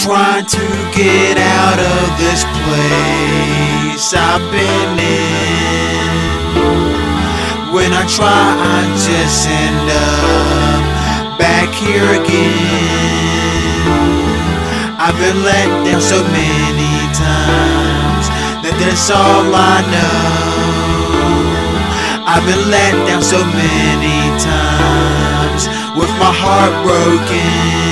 Trying to get out of this place I've been in. When I try, I just end up back here again. I've been let down so many times that that's all I know. I've been let down so many times with my heart broken.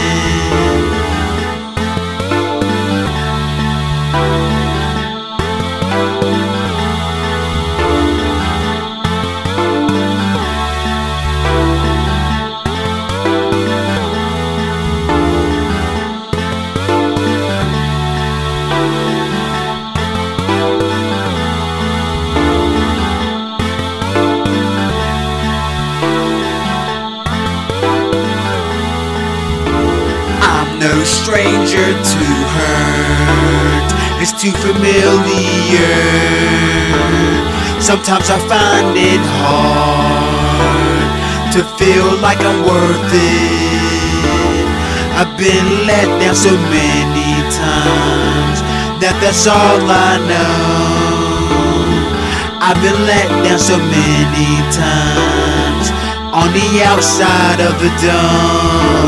No stranger to hurt. It's too familiar. Sometimes I find it hard to feel like I'm worth it. I've been let down so many times that that's all I know. I've been let down so many times on the outside of the dome.